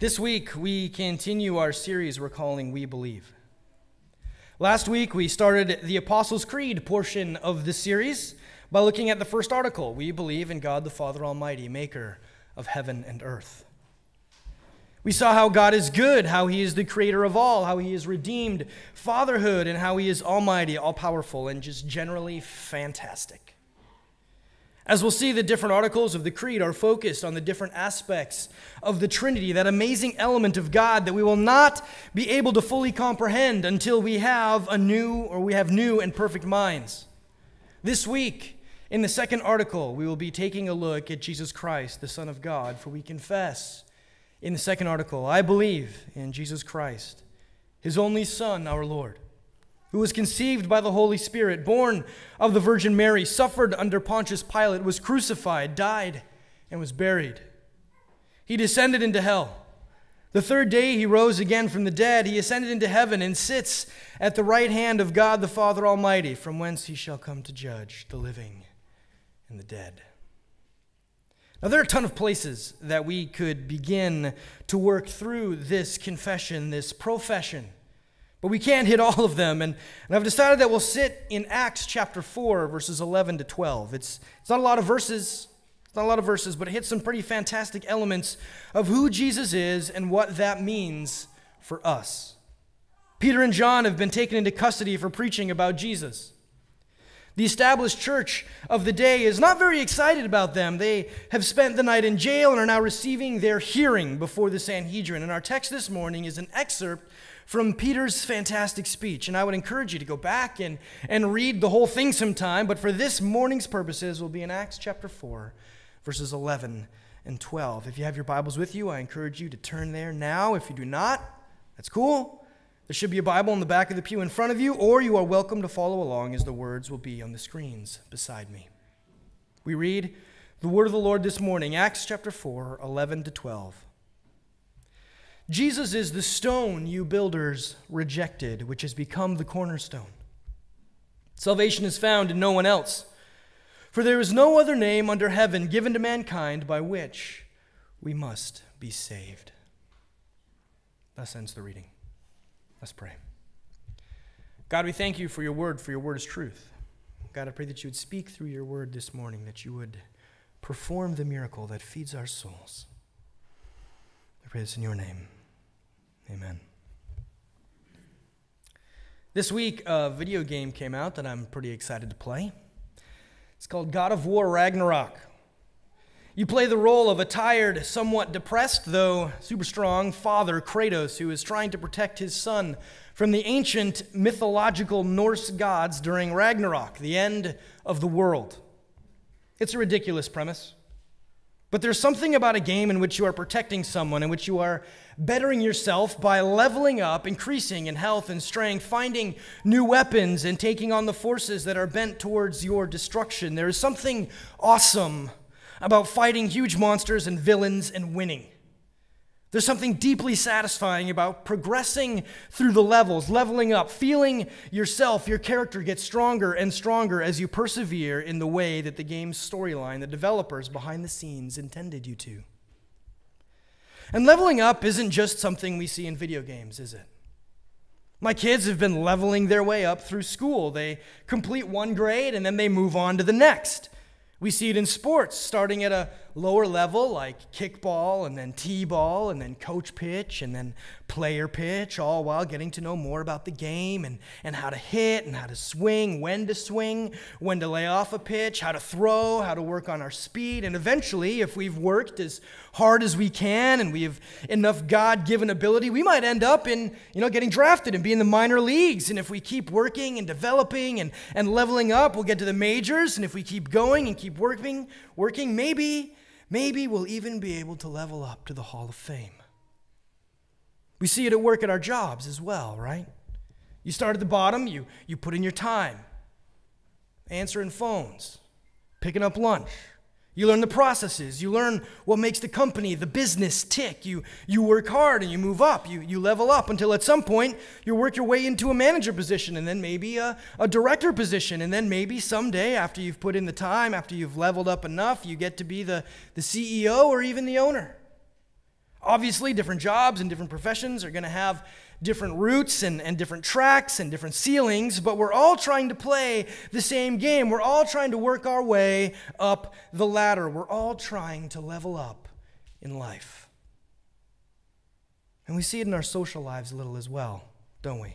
This week, we continue our series we're calling We Believe. Last week, we started the Apostles' Creed portion of the series by looking at the first article We believe in God the Father Almighty, maker of heaven and earth. We saw how God is good, how He is the creator of all, how He is redeemed fatherhood, and how He is almighty, all powerful, and just generally fantastic. As we'll see, the different articles of the Creed are focused on the different aspects of the Trinity, that amazing element of God that we will not be able to fully comprehend until we have a new or we have new and perfect minds. This week, in the second article, we will be taking a look at Jesus Christ, the Son of God, for we confess in the second article, I believe in Jesus Christ, his only Son, our Lord who was conceived by the Holy Spirit, born of the Virgin Mary, suffered under Pontius Pilate, was crucified, died, and was buried. He descended into hell. The third day he rose again from the dead. He ascended into heaven and sits at the right hand of God the Father Almighty, from whence he shall come to judge the living and the dead. Now, there are a ton of places that we could begin to work through this confession, this profession but we can't hit all of them. And, and I've decided that we'll sit in Acts chapter 4, verses 11 to 12. It's, it's not a lot of verses, it's not a lot of verses, but it hits some pretty fantastic elements of who Jesus is and what that means for us. Peter and John have been taken into custody for preaching about Jesus. The established church of the day is not very excited about them. They have spent the night in jail and are now receiving their hearing before the Sanhedrin. And our text this morning is an excerpt from Peter's fantastic speech. And I would encourage you to go back and, and read the whole thing sometime. But for this morning's purposes, we'll be in Acts chapter 4, verses 11 and 12. If you have your Bibles with you, I encourage you to turn there now. If you do not, that's cool. There should be a Bible in the back of the pew in front of you, or you are welcome to follow along as the words will be on the screens beside me. We read the word of the Lord this morning, Acts chapter 4, 11 to 12. Jesus is the stone you builders rejected, which has become the cornerstone. Salvation is found in no one else, for there is no other name under heaven given to mankind by which we must be saved. Thus ends the reading. Let's pray. God, we thank you for your word, for your word is truth. God, I pray that you would speak through your word this morning, that you would perform the miracle that feeds our souls. I pray this in your name. Amen. This week, a video game came out that I'm pretty excited to play. It's called God of War Ragnarok. You play the role of a tired, somewhat depressed, though super strong father, Kratos, who is trying to protect his son from the ancient mythological Norse gods during Ragnarok, the end of the world. It's a ridiculous premise. But there's something about a game in which you are protecting someone, in which you are bettering yourself by leveling up, increasing in health and strength, finding new weapons, and taking on the forces that are bent towards your destruction. There is something awesome about fighting huge monsters and villains and winning. There's something deeply satisfying about progressing through the levels, leveling up, feeling yourself, your character get stronger and stronger as you persevere in the way that the game's storyline, the developers behind the scenes intended you to. And leveling up isn't just something we see in video games, is it? My kids have been leveling their way up through school. They complete one grade and then they move on to the next. We see it in sports, starting at a lower level like kickball and then t ball and then coach pitch and then player pitch, all while getting to know more about the game and, and how to hit and how to swing, when to swing, when to lay off a pitch, how to throw, how to work on our speed. And eventually, if we've worked as hard as we can and we have enough God given ability, we might end up in, you know, getting drafted and be in the minor leagues. And if we keep working and developing and, and leveling up, we'll get to the majors. And if we keep going and keep working, working, maybe, maybe we'll even be able to level up to the Hall of Fame. We see it at work at our jobs as well, right? You start at the bottom, you, you put in your time, answering phones, picking up lunch, you learn the processes. You learn what makes the company, the business tick. You, you work hard and you move up. You, you level up until at some point you work your way into a manager position and then maybe a, a director position. And then maybe someday, after you've put in the time, after you've leveled up enough, you get to be the, the CEO or even the owner. Obviously, different jobs and different professions are going to have different routes and, and different tracks and different ceilings, but we're all trying to play the same game. We're all trying to work our way up the ladder. We're all trying to level up in life. And we see it in our social lives a little as well, don't we?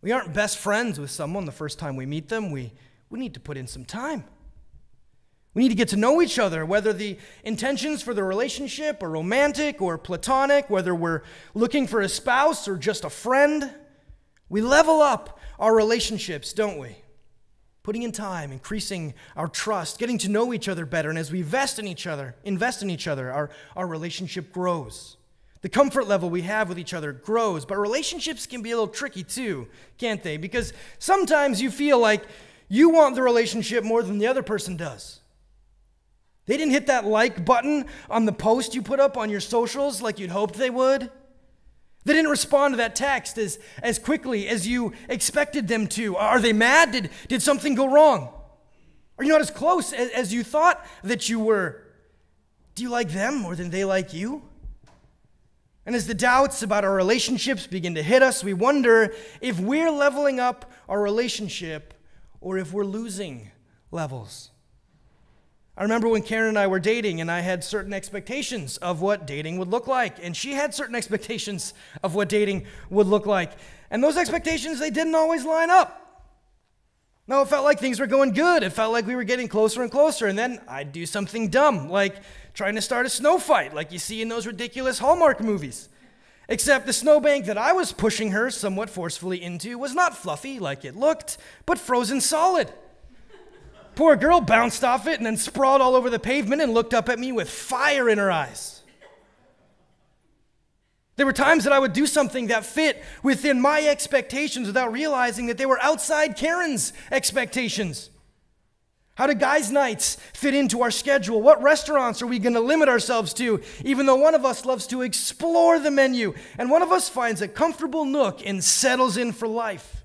We aren't best friends with someone the first time we meet them. We, we need to put in some time. We need to get to know each other, whether the intentions for the relationship are romantic or platonic, whether we're looking for a spouse or just a friend. We level up our relationships, don't we? Putting in time, increasing our trust, getting to know each other better, and as we invest in each other, invest in each other, our, our relationship grows. The comfort level we have with each other grows, but relationships can be a little tricky too, can't they? Because sometimes you feel like you want the relationship more than the other person does. They didn't hit that like button on the post you put up on your socials like you'd hoped they would. They didn't respond to that text as, as quickly as you expected them to. Are they mad? Did, did something go wrong? Are you not as close as, as you thought that you were? Do you like them more than they like you? And as the doubts about our relationships begin to hit us, we wonder if we're leveling up our relationship or if we're losing levels. I remember when Karen and I were dating, and I had certain expectations of what dating would look like, and she had certain expectations of what dating would look like. And those expectations, they didn't always line up. No, it felt like things were going good. It felt like we were getting closer and closer. And then I'd do something dumb, like trying to start a snow fight, like you see in those ridiculous Hallmark movies. Except the snowbank that I was pushing her somewhat forcefully into was not fluffy like it looked, but frozen solid. Poor girl bounced off it and then sprawled all over the pavement and looked up at me with fire in her eyes. There were times that I would do something that fit within my expectations without realizing that they were outside Karen's expectations. How do guys' nights fit into our schedule? What restaurants are we going to limit ourselves to, even though one of us loves to explore the menu and one of us finds a comfortable nook and settles in for life?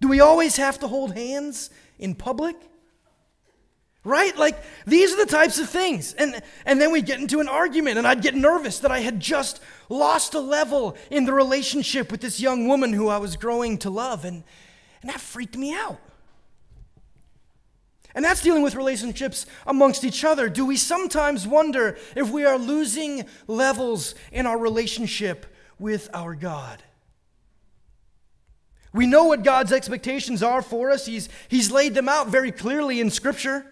Do we always have to hold hands in public? Right? Like, these are the types of things. And, and then we get into an argument, and I'd get nervous that I had just lost a level in the relationship with this young woman who I was growing to love. And, and that freaked me out. And that's dealing with relationships amongst each other. Do we sometimes wonder if we are losing levels in our relationship with our God? We know what God's expectations are for us. He's, he's laid them out very clearly in Scripture.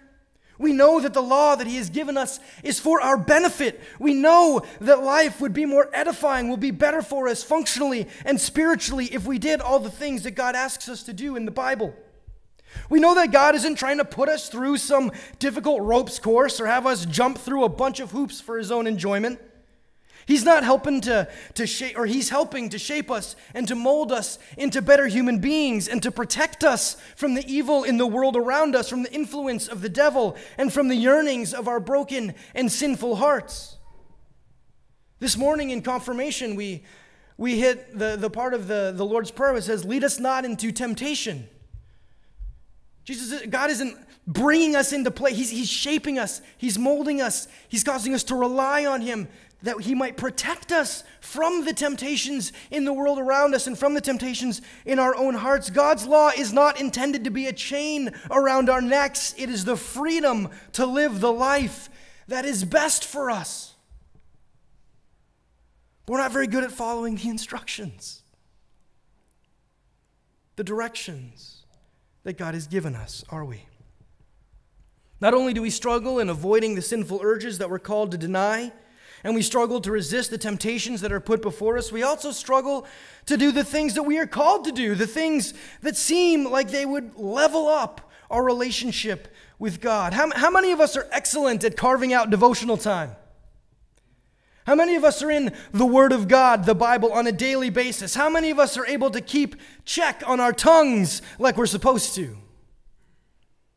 We know that the law that He has given us is for our benefit. We know that life would be more edifying, will be better for us functionally and spiritually if we did all the things that God asks us to do in the Bible. We know that God isn't trying to put us through some difficult ropes course or have us jump through a bunch of hoops for His own enjoyment. He's not helping to, to shape, or he's helping to shape us and to mold us into better human beings and to protect us from the evil in the world around us, from the influence of the devil, and from the yearnings of our broken and sinful hearts. This morning in confirmation, we, we hit the, the part of the, the Lord's Prayer that says, Lead us not into temptation. Jesus, God isn't bringing us into play. He's, he's shaping us. He's molding us. He's causing us to rely on Him, that he might protect us from the temptations in the world around us and from the temptations in our own hearts. God's law is not intended to be a chain around our necks, it is the freedom to live the life that is best for us. But we're not very good at following the instructions, the directions that God has given us, are we? Not only do we struggle in avoiding the sinful urges that we're called to deny, and we struggle to resist the temptations that are put before us, we also struggle to do the things that we are called to do, the things that seem like they would level up our relationship with God. How, how many of us are excellent at carving out devotional time? How many of us are in the Word of God, the Bible, on a daily basis? How many of us are able to keep check on our tongues like we're supposed to?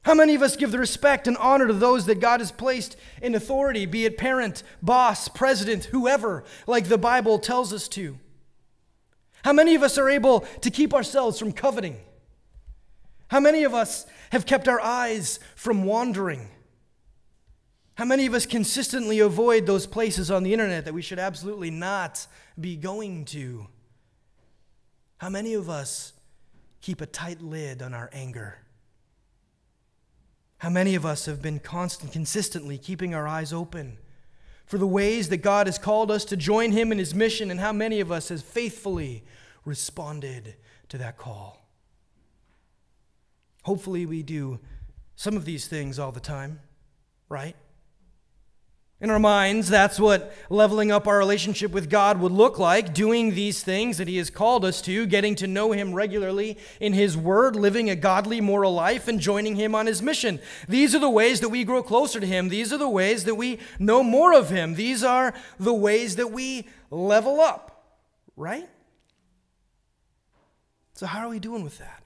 How many of us give the respect and honor to those that God has placed in authority, be it parent, boss, president, whoever, like the Bible tells us to? How many of us are able to keep ourselves from coveting? How many of us have kept our eyes from wandering? How many of us consistently avoid those places on the internet that we should absolutely not be going to? How many of us keep a tight lid on our anger? How many of us have been constant, consistently keeping our eyes open for the ways that God has called us to join Him in His mission, and how many of us have faithfully responded to that call? Hopefully, we do some of these things all the time, right? In our minds, that's what leveling up our relationship with God would look like doing these things that He has called us to, getting to know Him regularly in His Word, living a godly, moral life, and joining Him on His mission. These are the ways that we grow closer to Him. These are the ways that we know more of Him. These are the ways that we level up, right? So, how are we doing with that?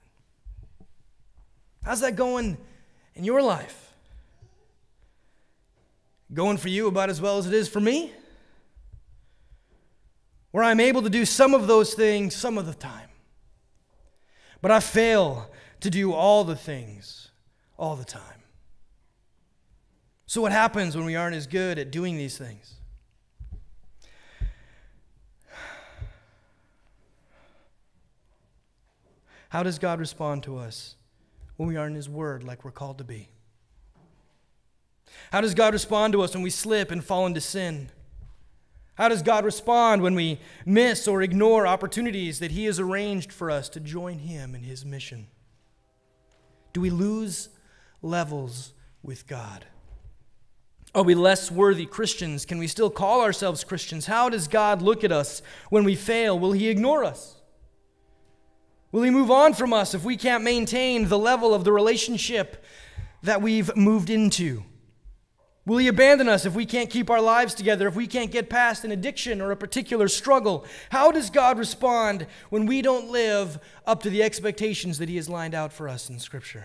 How's that going in your life? Going for you about as well as it is for me. Where I'm able to do some of those things some of the time. But I fail to do all the things all the time. So, what happens when we aren't as good at doing these things? How does God respond to us when we are in His Word like we're called to be? How does God respond to us when we slip and fall into sin? How does God respond when we miss or ignore opportunities that He has arranged for us to join Him in His mission? Do we lose levels with God? Are we less worthy Christians? Can we still call ourselves Christians? How does God look at us when we fail? Will He ignore us? Will He move on from us if we can't maintain the level of the relationship that we've moved into? Will He abandon us if we can't keep our lives together, if we can't get past an addiction or a particular struggle? How does God respond when we don't live up to the expectations that He has lined out for us in Scripture?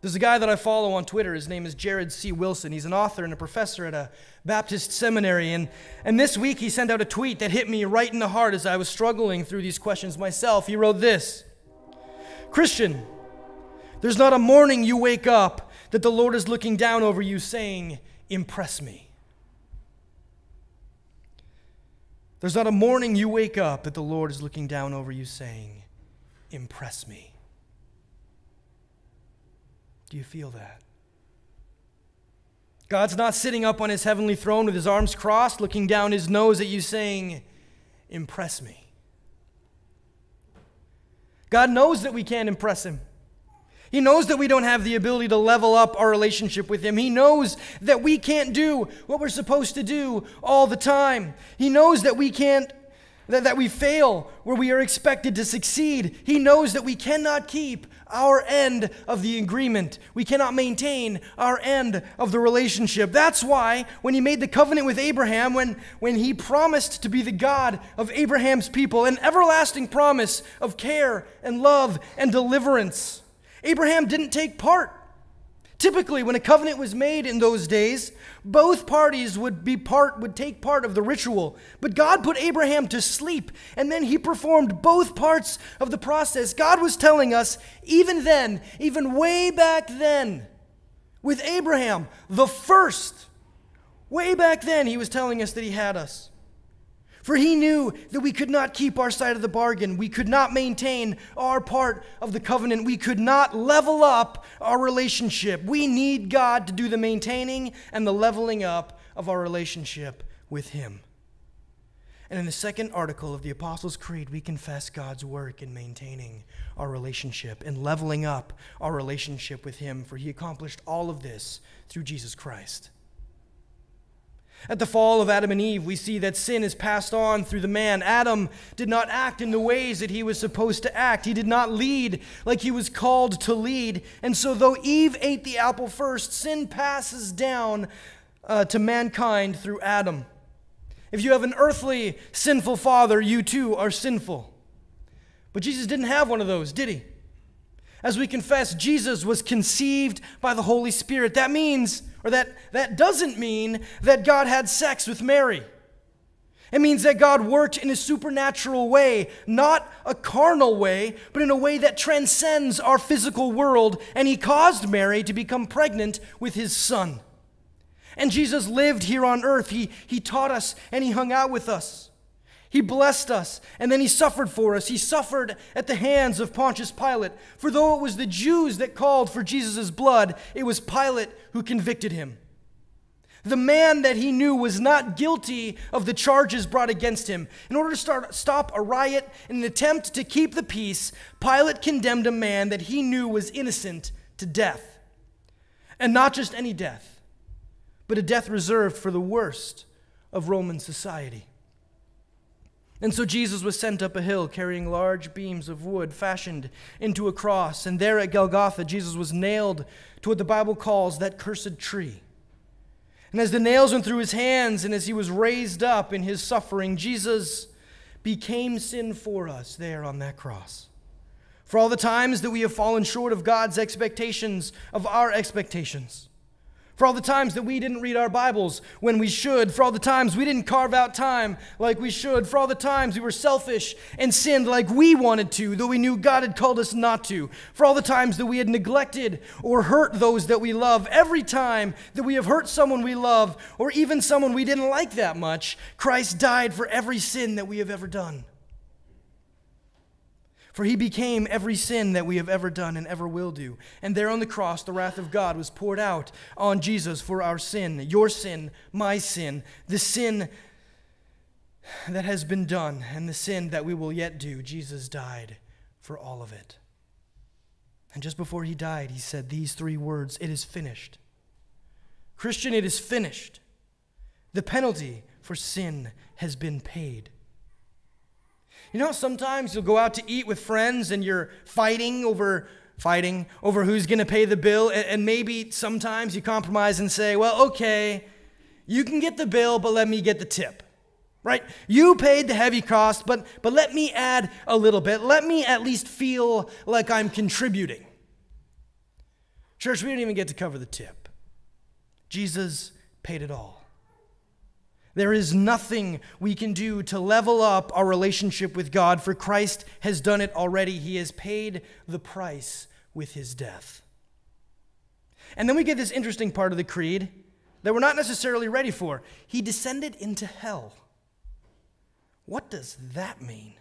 There's a guy that I follow on Twitter. His name is Jared C. Wilson. He's an author and a professor at a Baptist seminary. And, and this week he sent out a tweet that hit me right in the heart as I was struggling through these questions myself. He wrote this Christian, there's not a morning you wake up that the Lord is looking down over you saying, Impress me. There's not a morning you wake up that the Lord is looking down over you saying, Impress me. Do you feel that? God's not sitting up on his heavenly throne with his arms crossed, looking down his nose at you saying, Impress me. God knows that we can't impress him. He knows that we don't have the ability to level up our relationship with Him. He knows that we can't do what we're supposed to do all the time. He knows that we can't, that, that we fail where we are expected to succeed. He knows that we cannot keep our end of the agreement. We cannot maintain our end of the relationship. That's why when He made the covenant with Abraham, when, when He promised to be the God of Abraham's people, an everlasting promise of care and love and deliverance. Abraham didn't take part. Typically, when a covenant was made in those days, both parties would be part would take part of the ritual. But God put Abraham to sleep, and then he performed both parts of the process. God was telling us even then, even way back then, with Abraham, the first, way back then, he was telling us that he had us. For he knew that we could not keep our side of the bargain. We could not maintain our part of the covenant. We could not level up our relationship. We need God to do the maintaining and the leveling up of our relationship with him. And in the second article of the Apostles' Creed, we confess God's work in maintaining our relationship and leveling up our relationship with Him, for He accomplished all of this through Jesus Christ. At the fall of Adam and Eve, we see that sin is passed on through the man. Adam did not act in the ways that he was supposed to act. He did not lead like he was called to lead. And so, though Eve ate the apple first, sin passes down uh, to mankind through Adam. If you have an earthly sinful father, you too are sinful. But Jesus didn't have one of those, did he? As we confess, Jesus was conceived by the Holy Spirit. That means or that, that doesn't mean that God had sex with Mary. It means that God worked in a supernatural way, not a carnal way, but in a way that transcends our physical world, and He caused Mary to become pregnant with His Son. And Jesus lived here on earth. He, he taught us and He hung out with us. He blessed us, and then He suffered for us. He suffered at the hands of Pontius Pilate. For though it was the Jews that called for Jesus' blood, it was Pilate who convicted Him. The man that he knew was not guilty of the charges brought against him. In order to start, stop a riot in an attempt to keep the peace, Pilate condemned a man that he knew was innocent to death. And not just any death, but a death reserved for the worst of Roman society. And so Jesus was sent up a hill carrying large beams of wood fashioned into a cross. And there at Golgotha, Jesus was nailed to what the Bible calls that cursed tree. And as the nails went through his hands and as he was raised up in his suffering, Jesus became sin for us there on that cross. For all the times that we have fallen short of God's expectations, of our expectations for all the times that we didn't read our Bibles when we should, for all the times we didn't carve out time like we should, for all the times we were selfish and sinned like we wanted to, though we knew God had called us not to, for all the times that we had neglected or hurt those that we love, every time that we have hurt someone we love or even someone we didn't like that much, Christ died for every sin that we have ever done. For he became every sin that we have ever done and ever will do. And there on the cross, the wrath of God was poured out on Jesus for our sin, your sin, my sin, the sin that has been done, and the sin that we will yet do. Jesus died for all of it. And just before he died, he said these three words It is finished. Christian, it is finished. The penalty for sin has been paid. You know, sometimes you'll go out to eat with friends and you're fighting over fighting over who's going to pay the bill and maybe sometimes you compromise and say, "Well, okay, you can get the bill, but let me get the tip." Right? You paid the heavy cost, but but let me add a little bit. Let me at least feel like I'm contributing. Church, we didn't even get to cover the tip. Jesus paid it all. There is nothing we can do to level up our relationship with God, for Christ has done it already. He has paid the price with his death. And then we get this interesting part of the creed that we're not necessarily ready for. He descended into hell. What does that mean?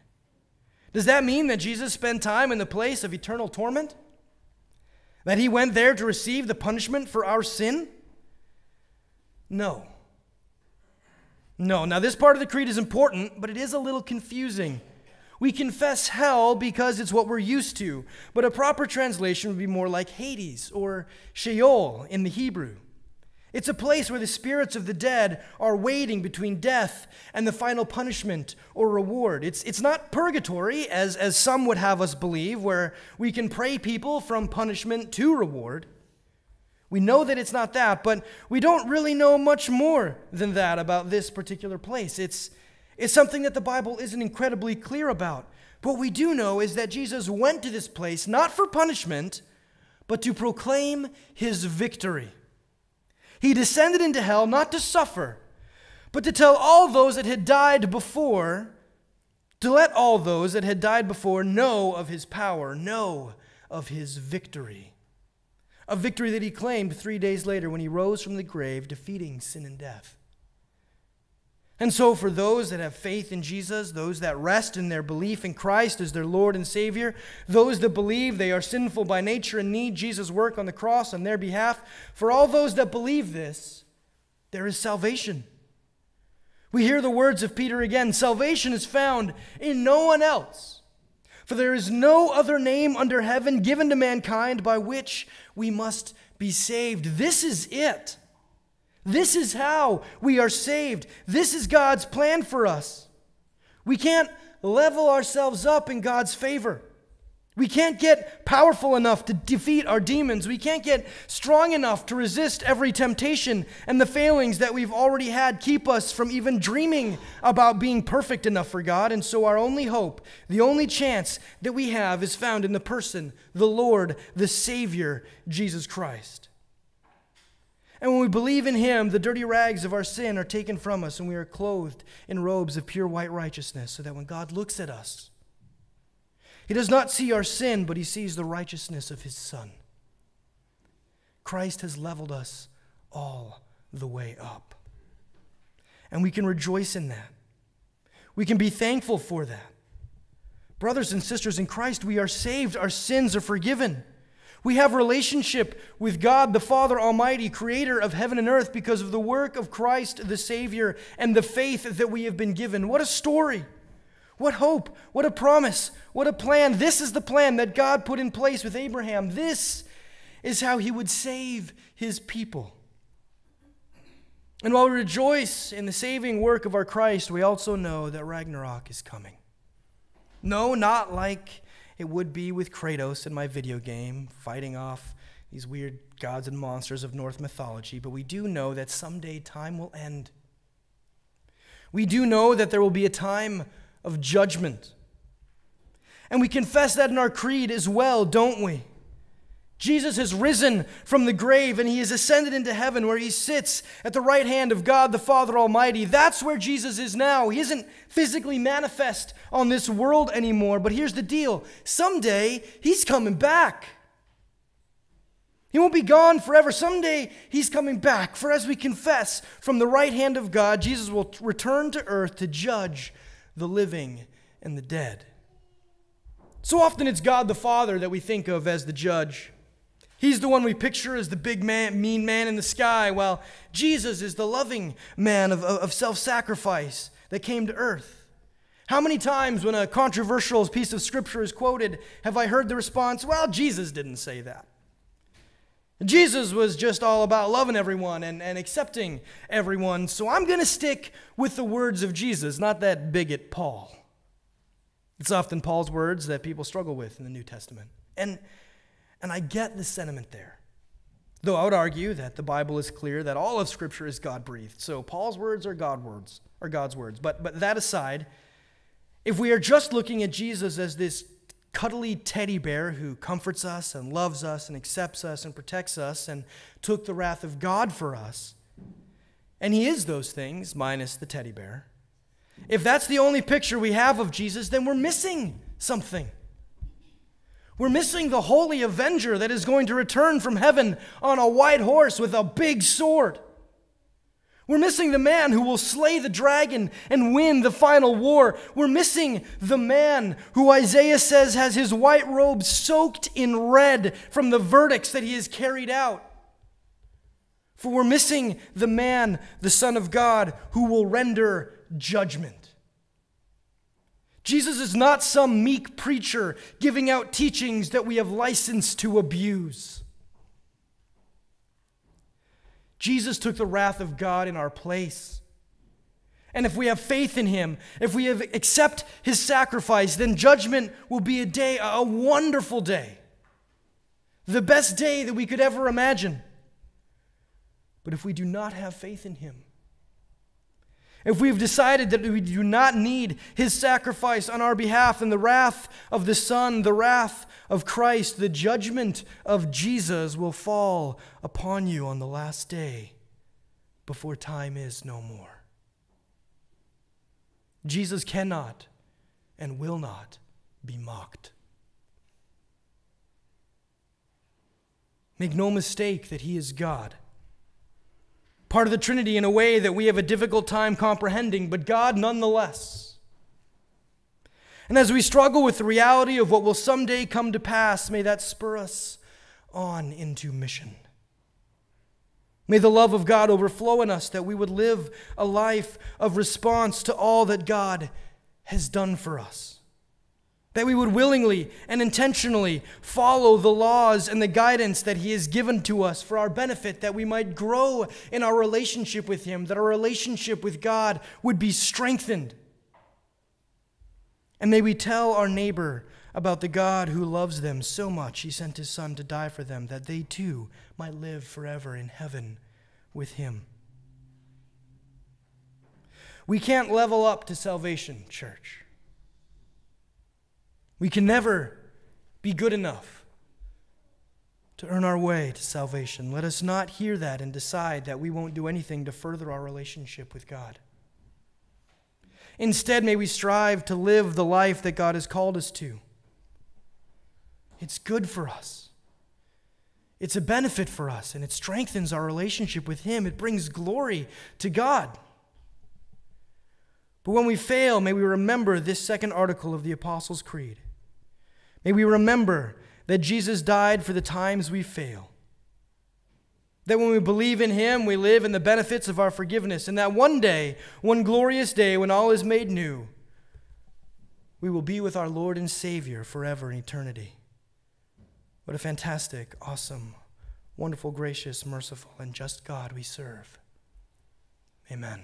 Does that mean that Jesus spent time in the place of eternal torment? That he went there to receive the punishment for our sin? No. No. Now, this part of the creed is important, but it is a little confusing. We confess hell because it's what we're used to, but a proper translation would be more like Hades or Sheol in the Hebrew. It's a place where the spirits of the dead are waiting between death and the final punishment or reward. It's, it's not purgatory, as, as some would have us believe, where we can pray people from punishment to reward. We know that it's not that, but we don't really know much more than that about this particular place. It's, it's something that the Bible isn't incredibly clear about. what we do know is that Jesus went to this place not for punishment, but to proclaim his victory. He descended into hell not to suffer, but to tell all those that had died before, to let all those that had died before know of his power, know of his victory a victory that he claimed three days later when he rose from the grave, defeating sin and death. And so, for those that have faith in Jesus, those that rest in their belief in Christ as their Lord and Savior, those that believe they are sinful by nature and need Jesus' work on the cross on their behalf, for all those that believe this, there is salvation. We hear the words of Peter again salvation is found in no one else. For there is no other name under heaven given to mankind by which we must be saved. This is it. This is how we are saved. This is God's plan for us. We can't level ourselves up in God's favor. We can't get powerful enough to defeat our demons. We can't get strong enough to resist every temptation. And the failings that we've already had keep us from even dreaming about being perfect enough for God. And so, our only hope, the only chance that we have, is found in the person, the Lord, the Savior, Jesus Christ. And when we believe in him, the dirty rags of our sin are taken from us, and we are clothed in robes of pure white righteousness, so that when God looks at us, he does not see our sin, but he sees the righteousness of his Son. Christ has leveled us all the way up. And we can rejoice in that. We can be thankful for that. Brothers and sisters in Christ, we are saved, our sins are forgiven. We have relationship with God the Father Almighty, creator of heaven and earth because of the work of Christ the Savior and the faith that we have been given. What a story! What hope! What a promise! What a plan! This is the plan that God put in place with Abraham. This is how he would save his people. And while we rejoice in the saving work of our Christ, we also know that Ragnarok is coming. No, not like it would be with Kratos in my video game, fighting off these weird gods and monsters of Norse mythology, but we do know that someday time will end. We do know that there will be a time of judgment. And we confess that in our creed as well, don't we? Jesus has risen from the grave and he has ascended into heaven where he sits at the right hand of God the Father Almighty. That's where Jesus is now. He isn't physically manifest on this world anymore, but here's the deal someday he's coming back. He won't be gone forever. Someday he's coming back. For as we confess from the right hand of God, Jesus will return to earth to judge the living and the dead. So often it's God the Father that we think of as the judge. He's the one we picture as the big man, mean man in the sky, while Jesus is the loving man of, of self sacrifice that came to earth. How many times, when a controversial piece of scripture is quoted, have I heard the response, well, Jesus didn't say that? Jesus was just all about loving everyone and, and accepting everyone, so I'm going to stick with the words of Jesus, not that bigot Paul. It's often Paul's words that people struggle with in the New Testament. And and I get the sentiment there. Though I would argue that the Bible is clear that all of Scripture is God breathed. So Paul's words are God words, are God's words. But but that aside, if we are just looking at Jesus as this cuddly teddy bear who comforts us and loves us and accepts us and protects us and took the wrath of God for us, and he is those things minus the teddy bear. If that's the only picture we have of Jesus, then we're missing something. We're missing the holy avenger that is going to return from heaven on a white horse with a big sword. We're missing the man who will slay the dragon and win the final war. We're missing the man who Isaiah says has his white robe soaked in red from the verdicts that he has carried out. For we're missing the man, the Son of God, who will render judgment. Jesus is not some meek preacher giving out teachings that we have license to abuse. Jesus took the wrath of God in our place. And if we have faith in him, if we accept his sacrifice, then judgment will be a day, a wonderful day. The best day that we could ever imagine. But if we do not have faith in him, if we've decided that we do not need his sacrifice on our behalf and the wrath of the Son, the wrath of Christ, the judgment of Jesus will fall upon you on the last day before time is no more. Jesus cannot and will not be mocked. Make no mistake that he is God part of the Trinity in a way that we have a difficult time comprehending, but God nonetheless. And as we struggle with the reality of what will someday come to pass, may that spur us on into mission. May the love of God overflow in us that we would live a life of response to all that God has done for us that we would willingly and intentionally follow the laws and the guidance that He has given to us for our benefit, that we might grow in our relationship with Him, that our relationship with God would be strengthened. And may we tell our neighbor about the God who loves them so much, He sent His Son to die for them, that they too might live forever in heaven with Him. We can't level up to salvation, church. We can never be good enough to earn our way to salvation. Let us not hear that and decide that we won't do anything to further our relationship with God. Instead, may we strive to live the life that God has called us to. It's good for us. It's a benefit for us, and it strengthens our relationship with Him. It brings glory to God. But when we fail, may we remember this second article of the Apostles' Creed. May we remember that Jesus died for the times we fail. That when we believe in Him, we live in the benefits of our forgiveness. And that one day, one glorious day, when all is made new, we will be with our Lord and Savior forever in eternity. What a fantastic, awesome, wonderful, gracious, merciful, and just God we serve. Amen.